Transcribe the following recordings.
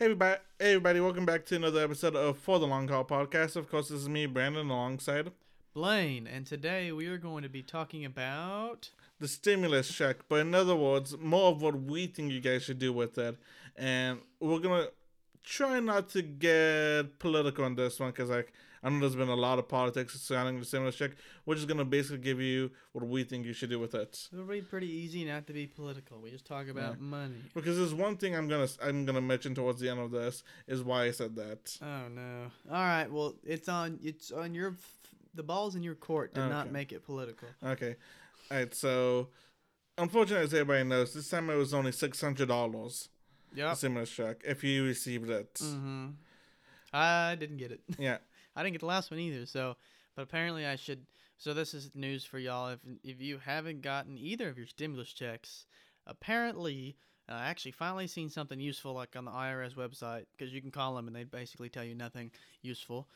Hey everybody, hey everybody, welcome back to another episode of For the Long Haul Podcast. Of course, this is me, Brandon, alongside Blaine, and today we are going to be talking about the stimulus check, but in other words, more of what we think you guys should do with it. And we're gonna try not to get political on this one because like I know there's been a lot of politics surrounding the stimulus check. We're just gonna basically give you what we think you should do with it. it'll be pretty easy not to be political. We just talk about Yeah. money. Because there's one thing I'm gonna I'm gonna mention towards the end of this is why I said that. Oh no! All right, well it's on it's on your the ball's in your court to not make it political. Okay. Alright, so unfortunately as everybody knows, this time it was only six hundred dollars. Yep. Stimulus check if you received it. Mm-hmm. I didn't get it. Yeah. I didn't get the last one either. So, but apparently I should. So this is news for y'all. If if you haven't gotten either of your stimulus checks, apparently uh, I actually finally seen something useful like on the IRS website because you can call them and they basically tell you nothing useful.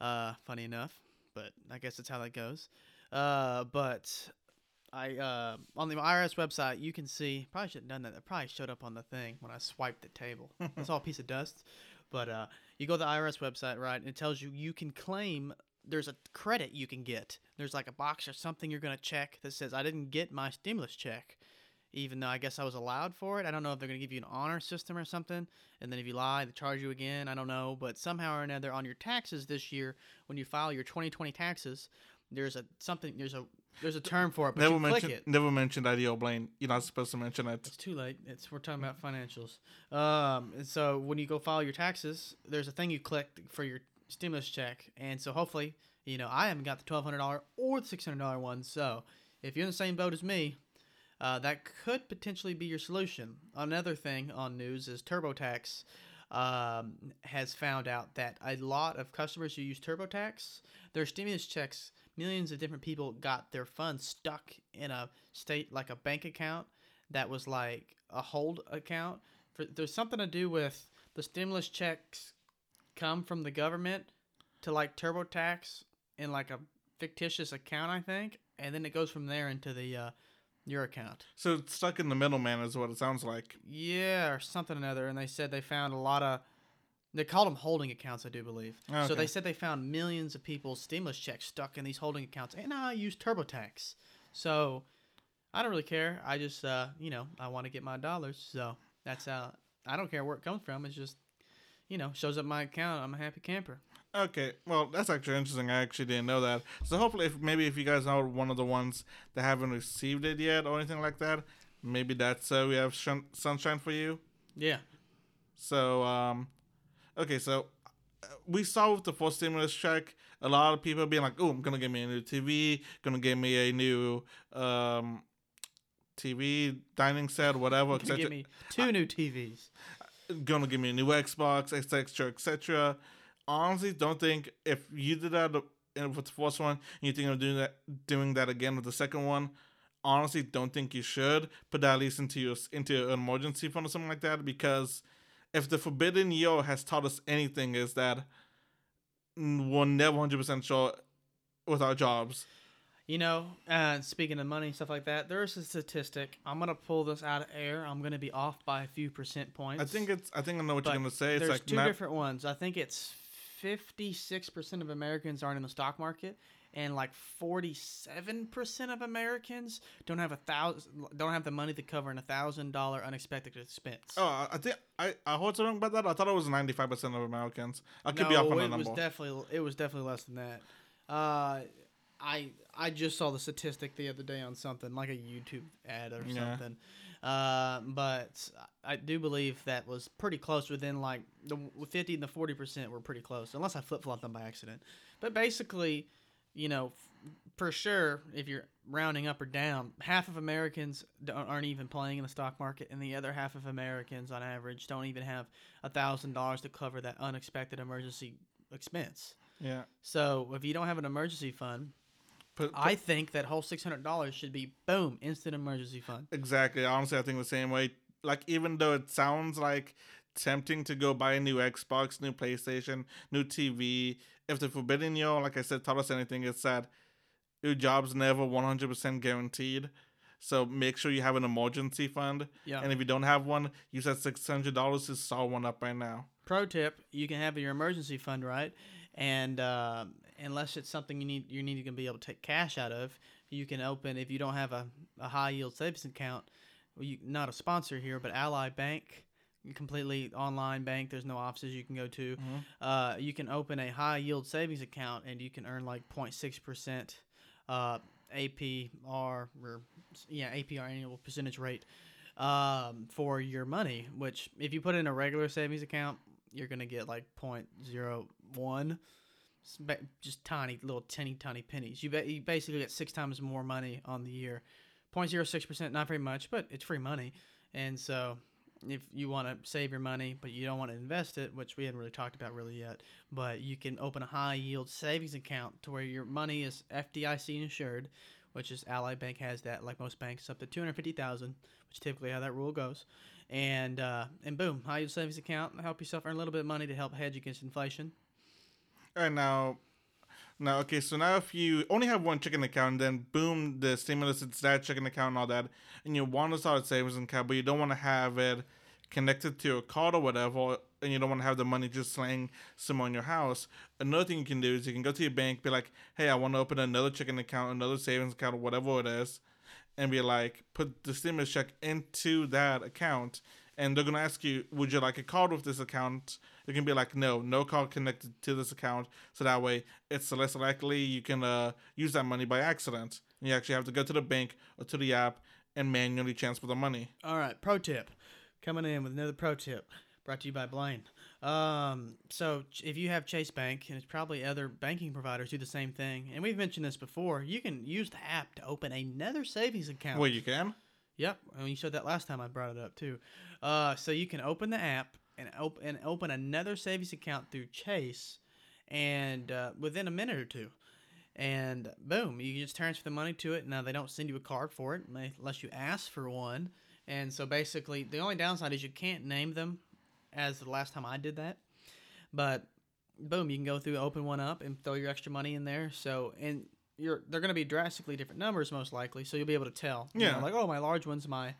Uh, funny enough, but I guess that's how that goes. Uh, but I uh, on the IRS website you can see probably should have done that. It probably showed up on the thing when I swiped the table. It's all a piece of dust. But uh, you go to the IRS website, right? And it tells you you can claim. There's a credit you can get. There's like a box or something you're gonna check that says I didn't get my stimulus check, even though I guess I was allowed for it. I don't know if they're gonna give you an honor system or something, and then if you lie, they charge you again. I don't know, but somehow or another on your taxes this year, when you file your 2020 taxes, there's a something. There's a there's a term for it, but never you click mention it. never mention IDO Blaine. You're not supposed to mention it. It's too late. It's we're talking about financials. Um, and so when you go file your taxes, there's a thing you click for your stimulus check, and so hopefully, you know, I haven't got the twelve hundred dollar or the six hundred dollar one. So if you're in the same boat as me, uh, that could potentially be your solution. Another thing on news is TurboTax um, has found out that a lot of customers who use TurboTax, their stimulus checks, millions of different people got their funds stuck in a state like a bank account that was like a hold account. For, there's something to do with the stimulus checks come from the government to like TurboTax in like a fictitious account, I think, and then it goes from there into the uh, your account. So it's stuck in the middleman is what it sounds like. Yeah, or something or another. And they said they found a lot of. They called them holding accounts, I do believe. So they said they found millions of people's stimulus checks stuck in these holding accounts, and I use TurboTax. So I don't really care. I just, uh, you know, I want to get my dollars. So that's how. I don't care where it comes from. It's just, you know, shows up my account. I'm a happy camper. Okay, well that's actually interesting. I actually didn't know that. So hopefully, if maybe if you guys are one of the ones that haven't received it yet or anything like that, maybe that's uh, we have shun- sunshine for you. Yeah. So um, okay, so uh, we saw with the first stimulus check, a lot of people being like, "Oh, I'm gonna get me a new TV, gonna get me a new um, TV dining set, whatever, etc. give me two new TVs. gonna give me a new Xbox, etc., etc. Honestly, don't think if you did that uh, with the first one, and you think of doing that, doing that again with the second one. Honestly, don't think you should put that at least into your into an emergency fund or something like that. Because if the forbidden year has taught us anything, is that we're never hundred percent sure with our jobs. You know, uh, speaking of money stuff like that, there's a statistic. I'm gonna pull this out of air. I'm gonna be off by a few percent points. I think it's. I think I know what you're gonna say. It's there's like two not, different ones. I think it's 56% of Americans aren't in the stock market, and like 47% of Americans don't have a thousand, don't have the money to cover an a thousand dollar unexpected expense. Oh, I think I I heard something about that. I thought it was ninety five percent of Americans. I could no, be off on the it was definitely it was definitely less than that. Uh, I I just saw the statistic the other day on something like a YouTube ad or Yeah. something. Uh, but I do believe that was pretty close within like the 50 and the 40 percent were pretty close, unless I flip flopped them by accident. But basically, you know, f- for sure, if you're rounding up or down, half of Americans don't, aren't even playing in the stock market, and the other half of Americans, on average, don't even have a thousand dollars to cover that unexpected emergency expense. yeah. So if you don't have an emergency fund, Put, I think that whole six hundred dollars should be boom instant emergency fund. Exactly. Honestly, I think the same way. Like, even though it sounds like tempting to go buy a new Xbox, new PlayStation, new TV, if the Forbidden Year, like I said, taught us anything, it's that your job's never 100% guaranteed. So make sure you have an emergency fund. Yeah. And if you don't have one, use that six hundred dollars to start one up right now. Pro tip: You can have your emergency fund, right? And uh, unless it's something you need, you need to be able to take cash out of. You can open if you don't have a, a high yield savings account. Well, you, not a sponsor here, but Ally Bank, completely online bank. There's no offices you can go to. Uh, you can open a high yield savings account and you can earn like 0.6 percent uh, APR or yeah APR annual percentage rate um, for your money. Which if you put in a regular savings account, you're gonna get like 0.01 just tiny little tiny tiny pennies. You, ba- you basically get six times more money on the year. 0.06 percent, not very much, but it's free money. And so, if you want to save your money but you don't want to invest it, which we haven't really talked about really yet, but you can open a high yield savings account to where your money is FDIC insured, which is Ally Bank has that, like most banks, up to 250,000, which typically how that rule goes. And uh, and boom, high yield savings account help yourself earn a little bit of money to help hedge against inflation. Right now, now okay. So now if you only have one checking account, then boom, the stimulus it's that checking account and all that, and you want to start a savings account, but you don't want to have it connected to your card or whatever, and you don't want to have the money just laying somewhere in your house. Another thing you can do is you can go to your bank, be like, hey, I want to open another checking account, another savings account, or whatever it is, and be like, put the stimulus check into that account. And they're gonna ask you, would you like a card with this account? You can be like, no, no card connected to this account. So that way, it's less likely you can uh, use that money by accident. And you actually have to go to the bank or to the app and manually transfer the money. All right, pro tip. Coming in with another pro tip brought to you by Blaine. Um, so if you have Chase Bank, and it's probably other banking providers do the same thing, and we've mentioned this before, you can use the app to open another savings account. Well, you can. Yep, and you showed that last time I brought it up too. Uh, so you can open the app and open and open another savings account through Chase, and uh, within a minute or two, and boom, you just transfer the money to it. Now they don't send you a card for it unless you ask for one. And so basically, the only downside is you can't name them, as the last time I did that. But boom, you can go through, open one up, and throw your extra money in there. So and you're they're going to be drastically different numbers most likely, so you'll be able to tell. You know, Yeah. like oh, my large one's my,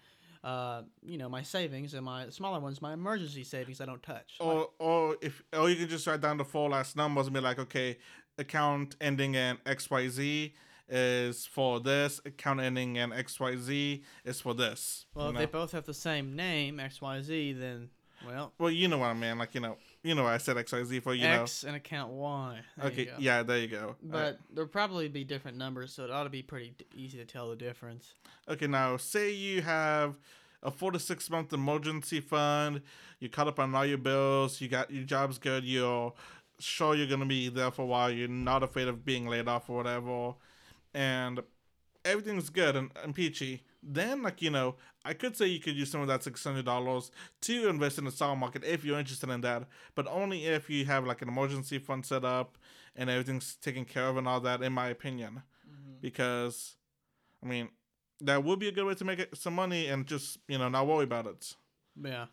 uh, you know, my savings, and my smaller one's my emergency savings I don't touch. Like, Or or if or you can just write down the four last numbers and be like, okay, account ending in XYZ is for this, account ending in XYZ is for this. well, if know? they both have the same name X Y Z, then well, well, you know what I mean. Like, you know, you know, I said XYZ for, you X and account Y. There Okay, yeah, there you go. But there'll probably be different numbers, so it ought to be pretty d- easy to tell the difference. Okay, now say you have a four to six month emergency fund. You caught up on all your bills. You got your job's good. You're sure you're gonna be there for a while. You're not afraid of being laid off or whatever, and everything's good and, and peachy. Then, like you know, I could say you could use some of that six hundred dollars to invest in the stock market if you're interested in that, but only if you have like an emergency fund set up and everything's taken care of and all that. In my opinion, because I mean, that would be a good way to make it some money and just you know not worry about it. Yeah.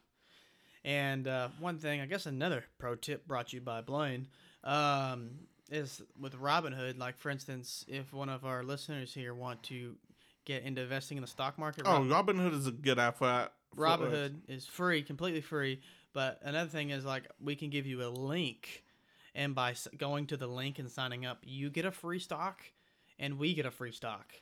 And uh, one thing, I guess another pro tip brought to you by Blaine, um, is with Robinhood. Like, for instance, if one of our listeners here want to get into investing in the stock market, Oh, Rob- Robinhood is a good app for that. for. Robinhood is free, completely free. But another thing is like we can give you a link, and by s- going to the link and signing up, you get a free stock, and we get a free stock.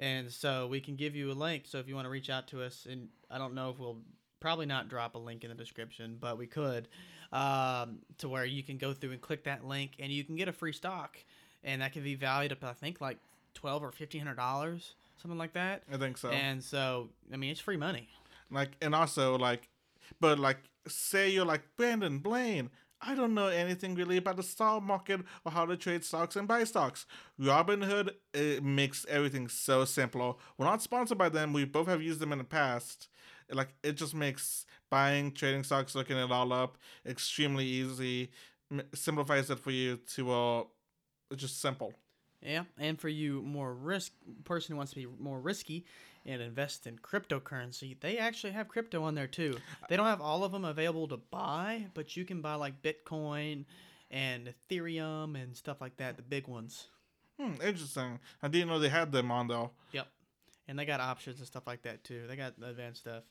And so we can give you a link. So if you want to reach out to us, and I don't know if we'll probably not drop a link in the description, but we could, um, to where you can go through and click that link, and you can get a free stock, and that can be valued up I think like twelve or fifteen hundred dollars, something like that. I think so. And so I mean, it's free money. like, and also like, but like, say you're like Brandon Blaine. I don't know anything really about the stock market or how to trade stocks and buy stocks. Robinhood it makes everything so simple. We're not sponsored by them. We both have used them in the past. Like it just makes buying, trading stocks, looking it all up extremely easy. M- simplifies it for you to uh, it's just simple. Yeah, and for you more risk person who wants to be more risky and invest in cryptocurrency, they actually have crypto on there too. They don't have all of them available to buy, but you can buy like Bitcoin and Ethereum and stuff like that, the big ones. Hmm, interesting. I didn't know they had them on though. Yep. and they got options and stuff like that too. They got advanced stuff.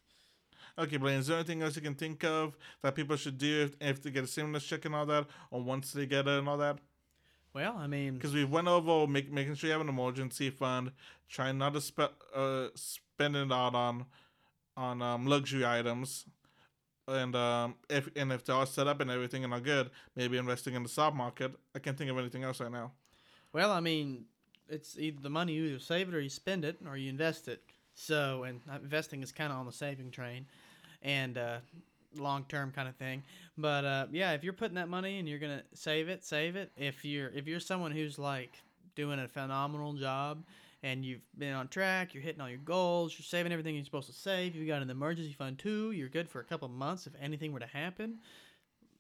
Okay, Blaine, is there anything else you can think of that people should do if, if they get a stimulus check and all that, or once they get it and all that? Well, I mean, Because we went over make, making sure you have an emergency fund, trying not to spe- uh, spend it out on on um, luxury items, and um, if and if they're all set up and everything and are good, maybe investing in the stock market. I can't think of anything else right now. well, I mean, it's either the money you either save it or you spend it or you invest it. So, and uh, investing is kind of on the saving train, and uh, long term kind of thing. But uh, yeah, if you're putting that money and you're gonna save it, save it. If you're if you're someone who's like doing a phenomenal job and you've been on track, you're hitting all your goals, you're saving everything you're supposed to save. you've got an emergency fund too. You're good for a couple of months if anything were to happen.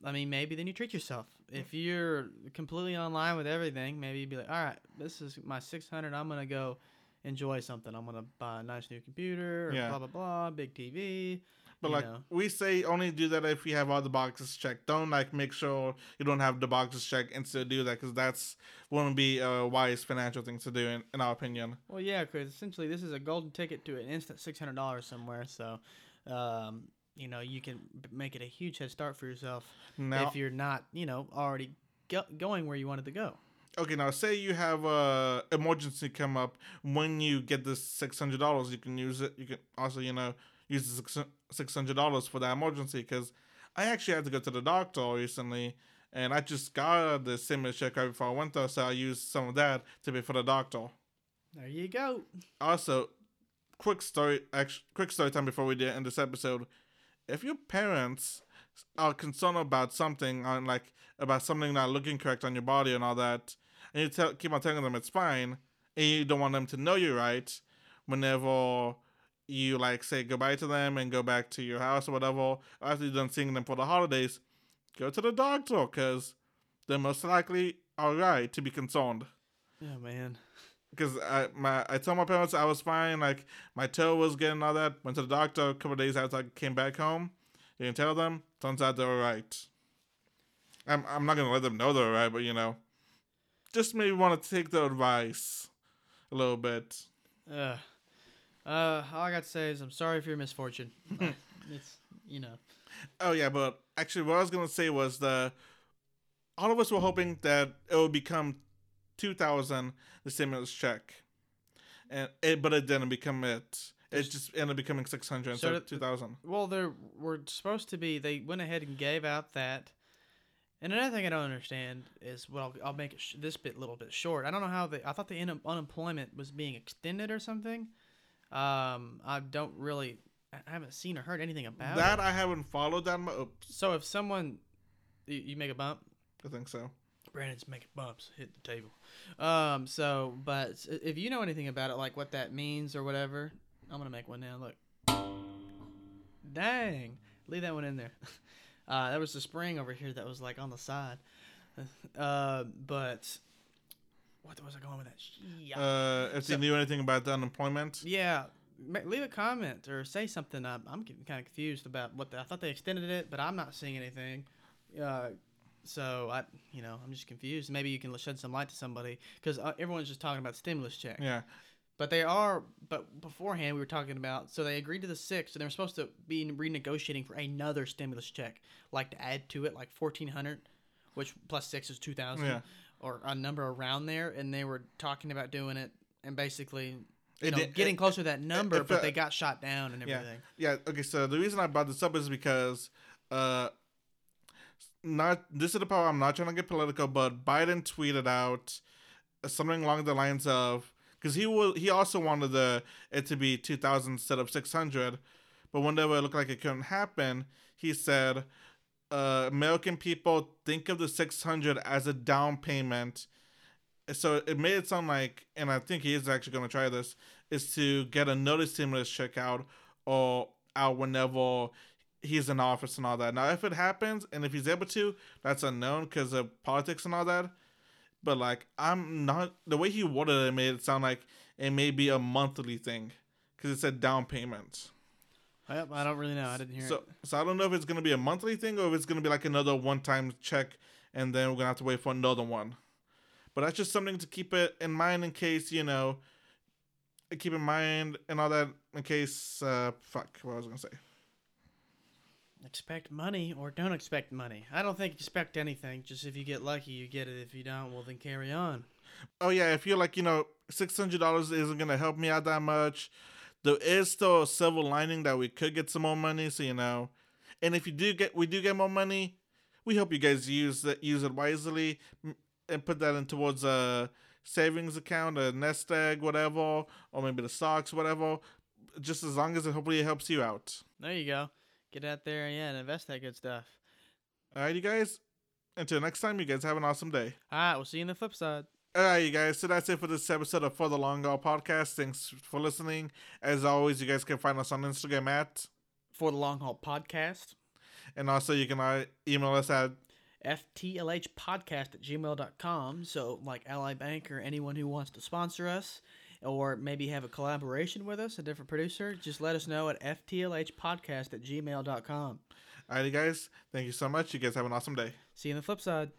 I mean, maybe then you treat yourself. If you're completely online with everything, maybe you'd be like, all right, this is my 600. I'm going to go enjoy something. I'm going to buy a nice new computer or Yeah. blah, blah, blah, big TV. But like know. we say, only do that if you have all the boxes checked. Don't like make sure you don't have the boxes checked and still do that because that's wouldn't be a wise financial thing to do in, in our opinion. Well, yeah, because essentially this is a golden ticket to an instant six hundred dollars somewhere. So, um, you know, you can make it a huge head start for yourself Now, if you're not, you know, already go- going where you wanted to go. okay, now say you have a emergency come up when you get this six hundred dollars, you can use it. You can also you know use the six hundred dollars for that emergency because I actually had to go to the doctor recently. And I just got the stimulus check right before I went there, so I used some of that to pay for the doctor. There you go. also quick story actually quick story time before we did end this episode if your parents are concerned about something on like about something not looking correct on your body and all that and you tell, keep on telling them it's fine and you don't want them to know you're right whenever you like say goodbye to them and go back to your house or whatever after you're done seeing them for the holidays go to the doctor because they're most likely all right to be concerned Yeah, man. because I my I told my parents I was fine. Like my toe was getting all that. Went to the doctor a couple days after I came back home. Didn't tell them. Turns out they're alright. I'm I'm not gonna let them know they're but you know, just maybe want to take the advice a little bit. Uh, uh, all I got to say is I'm sorry for your misfortune. It's you know. Oh yeah, but actually, what I was gonna say was the all of us were hoping that it would become two thousand the stimulus check, and it but it didn't become it. It just ended up becoming six hundred So instead of two thousand. Well, there were supposed to be. They went ahead and gave out that. And another thing I don't understand is well, I'll make it sh- this bit a little bit short. I don't know how they. I thought the un- unemployment was being extended or something. Um, I don't really. I haven't seen or heard anything about That it. I haven't followed that. Mu- oops, So if someone, you, you make a bump, I think so. Brandon's making bumps, hit the table. Um, so but if you know anything about it, like what that means or whatever, I'm gonna make one now. Look, dang, leave that one in there. Uh, there was a spring over here that was like on the side. Uh, but what was I going with that? Yeah. Uh, if So- you knew anything about the unemployment, Yeah, leave a comment or say something. I'm, I'm getting kind of confused about what the, I thought they extended it, but I'm not seeing anything. Uh, so I, you know, I'm just confused. Maybe you can shed some light to somebody because uh, everyone's just talking about stimulus check. yeah, But they are. But beforehand, we were talking about. So they agreed to the six, so they were supposed to be renegotiating for another stimulus check, like to add to it, like fourteen hundred, which plus six is two thousand, Yeah. Or a number around there. And they were talking about doing it, and basically, you It know, did- getting it- closer to that number. if, but uh, they got shot down and Yeah. everything. yeah. Okay, so the reason I brought this up is because, uh, not this is the part I'm not trying to get political, but Biden tweeted out something along the lines of because he will he also wanted the it to be two thousand instead of six hundred, but whenever it looked like it couldn't happen, he said, uh, "American people think of the six hundred as a down payment." So it made it sound like, and I think he is actually going to try this, is to get another stimulus check out or out whenever he's in office and all that. Now, if it happens and if he's able to, that's unknown because of politics and all that. But like, I'm not the way he worded it made it sound like it may be a monthly thing because it said down payment. Well, I don't really know. I didn't hear So, it. so I don't know if it's gonna be a monthly thing or if it's gonna be like another one-time check, and then we're gonna have to wait for another one. But that's just something to keep it in mind in case you know keep in mind and all that in case. Uh, fuck, what was I was gonna say. Expect money or don't expect money. I don't think expect anything. Just if you get lucky, you get it. If you don't, well, then carry on. Oh yeah, if you're like you know six hundred dollars isn't gonna help me out that much, there is still a silver lining that we could get some more money. So you know, and if you do get we do get more money, we hope you guys use that use it wisely and put that in towards a savings account, a nest egg, whatever, or maybe the stocks, whatever. Just as long as it hopefully helps you out. There you go. Get out there yeah, and invest that good stuff. All right, you guys. Until next time, you guys have an awesome day. All right, we'll see you on the flip side. All right, you guys. So that's it for this episode of For the Long Haul Podcast. Thanks for listening. As always, you guys can find us on Instagram at, For the Long Haul Podcast, and also you can uh, email us at FTLHpodcast at gmail.com. So, like Ally Bank or anyone who wants to sponsor us or maybe have a collaboration with us, a different producer, just let us know at FTLHpodcast at gmail.com. All right, you guys. Thank you so much. You guys have an awesome day. See you on the flip side.